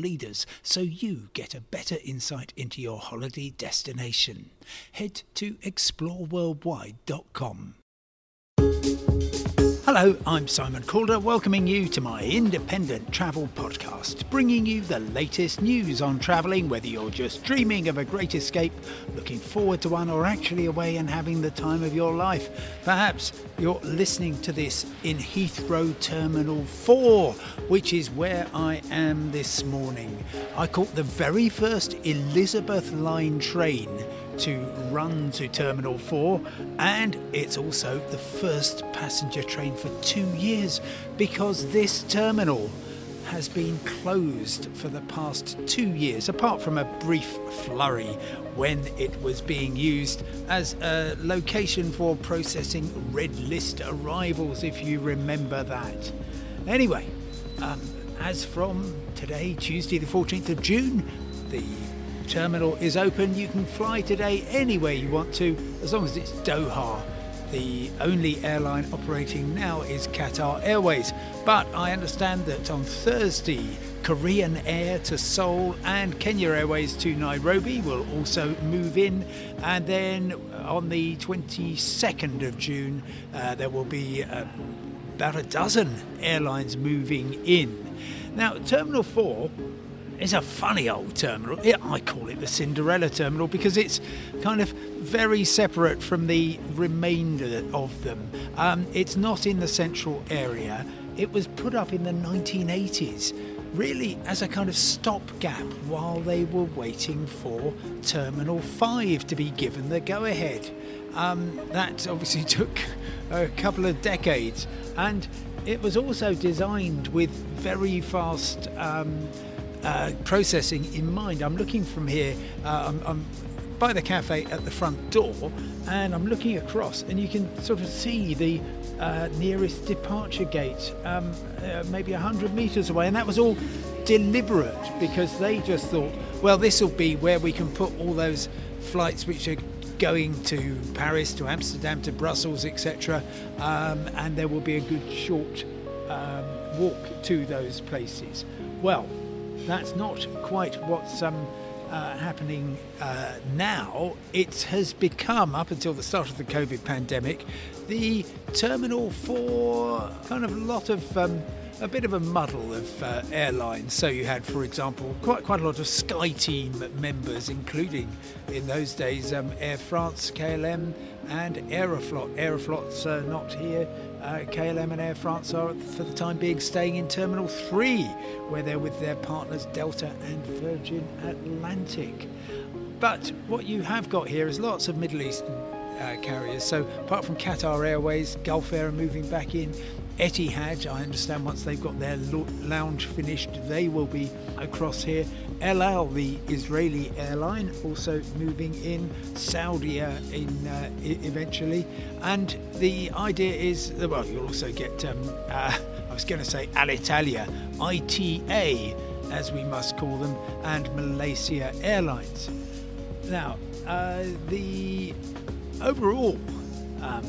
leaders so you get a better insight into your holiday destination. Head to exploreworldwide.com. Hello, I'm Simon Calder, welcoming you to my independent travel podcast, bringing you the latest news on travelling, whether you're just dreaming of a great escape, looking forward to one, or actually away and having the time of your life. Perhaps you're listening to this in Heathrow Terminal 4, which is where I am this morning. I caught the very first Elizabeth Line train to run to Terminal 4, and it's also the first passenger train for two years because this terminal has been closed for the past two years, apart from a brief flurry when it was being used as a location for processing red list arrivals, if you remember that. Anyway, um, as from today, Tuesday, the 14th of June, the terminal is open. You can fly today anywhere you want to, as long as it's Doha. The only airline operating now is Qatar Airways, but I understand that on Thursday, Korean Air to Seoul and Kenya Airways to Nairobi will also move in, and then on the 22nd of June, uh, there will be uh, about a dozen airlines moving in. Now, Terminal 4 it's a funny old terminal. I call it the Cinderella terminal because it's kind of very separate from the remainder of them. Um, it's not in the central area. It was put up in the 1980s, really as a kind of stopgap while they were waiting for Terminal 5 to be given the go ahead. Um, that obviously took a couple of decades, and it was also designed with very fast. Um, uh, processing in mind. I'm looking from here, uh, I'm, I'm, by the cafe at the front door, and I'm looking across, and you can sort of see the uh, nearest departure gate, um, uh, maybe 100 metres away, and that was all deliberate because they just thought, well, this will be where we can put all those flights which are going to Paris, to Amsterdam, to Brussels, etc., um, and there will be a good short um, walk to those places. Well, that's not quite what's um, uh, happening uh, now. It has become, up until the start of the COVID pandemic, the terminal for kind of a lot of. Um, a bit of a muddle of uh, airlines. So you had, for example, quite quite a lot of SkyTeam members, including in those days um, Air France, KLM, and Aeroflot. Aeroflot's uh, not here. Uh, KLM and Air France are, for the time being, staying in Terminal 3, where they're with their partners Delta and Virgin Atlantic. But what you have got here is lots of Middle Eastern uh, carriers. So apart from Qatar Airways, Gulf Air are moving back in. Etihad, I understand once they've got their lounge finished, they will be across here. El Al, the Israeli airline, also moving in. Saudia in uh, eventually, and the idea is well, you'll also get. Um, uh, I was going to say Alitalia, ITA, as we must call them, and Malaysia Airlines. Now, uh, the overall um,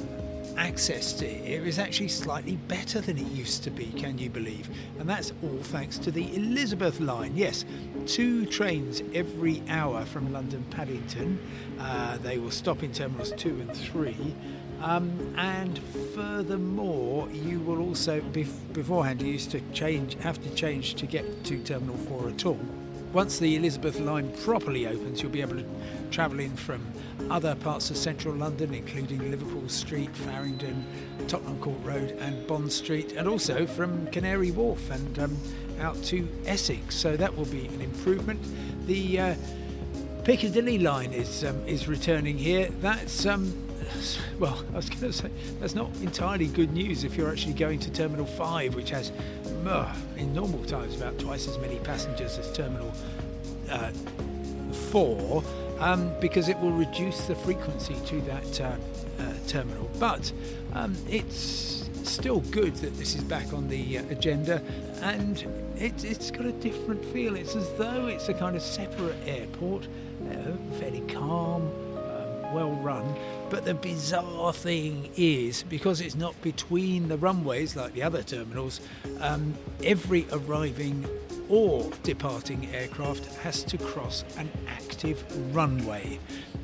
access to here is actually slightly better than it used to be, can you believe? And that's all thanks to the Elizabeth line. Yes, two trains every hour from London Paddington. Uh, they will stop in terminals two and three. Um, and furthermore, you will also, bef- beforehand, you used to change, have to change to get to Terminal 4 at all. Once the Elizabeth line properly opens, you'll be able to travel in from other parts of central London, including Liverpool Street, Farringdon, Tottenham Court Road, and Bond Street, and also from Canary Wharf and um, out to Essex. So that will be an improvement. The uh, Piccadilly line is um, is returning here. That's um, well, I was going to say that's not entirely good news if you're actually going to Terminal 5, which has, uh, in normal times, about twice as many passengers as Terminal uh, 4, um, because it will reduce the frequency to that uh, uh terminal. But um, it's still good that this is back on the uh, agenda, and it, it's got a different feel. It's as though it's a kind of separate airport, uh, fairly calm well run. But the bizarre thing is, because it's not between the runways like the other terminals, um, every arriving or departing aircraft has to cross an active runway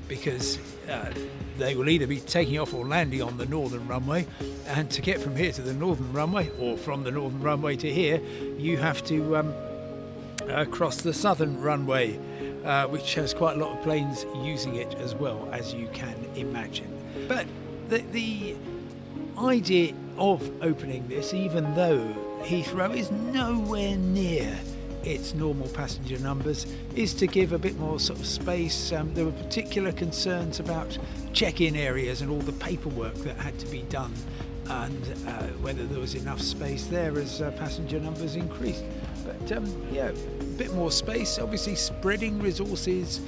because uh, they will either be taking off or landing on the northern runway. And to get from here to the northern runway, or from the northern runway to here, you have to um, uh, cross the southern runway uh, which has quite a lot of planes using it as well, as you can imagine. But the, the idea of opening this, even though Heathrow is nowhere near its normal passenger numbers, is to give a bit more sort of space. Um, there were particular concerns about check in areas and all the paperwork that had to be done and uh, whether there was enough space there as uh, passenger numbers increased. But um, yeah, a bit more space, obviously spreading resources,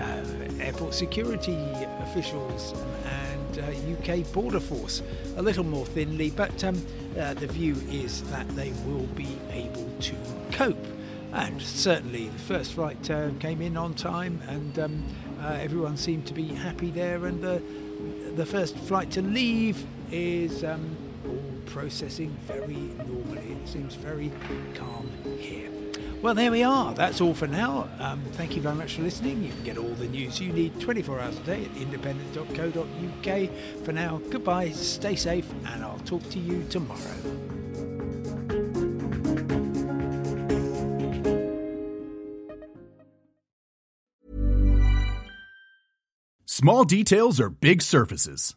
uh, airport security officials and UK uh, border force a little more thinly, but um, uh, the view is that they will be able to cope. And certainly the first flight uh, came in on time and um, everyone seemed to be happy there and the first flight to leave is um, all processing very normally. It seems very calm here. Well, there we are. That's all for now. Um, thank you very much for listening. You can get all the news you need 24 hours a day at independent.co.uk. For now, goodbye, stay safe, and I'll talk to you tomorrow. Small details are big surfaces,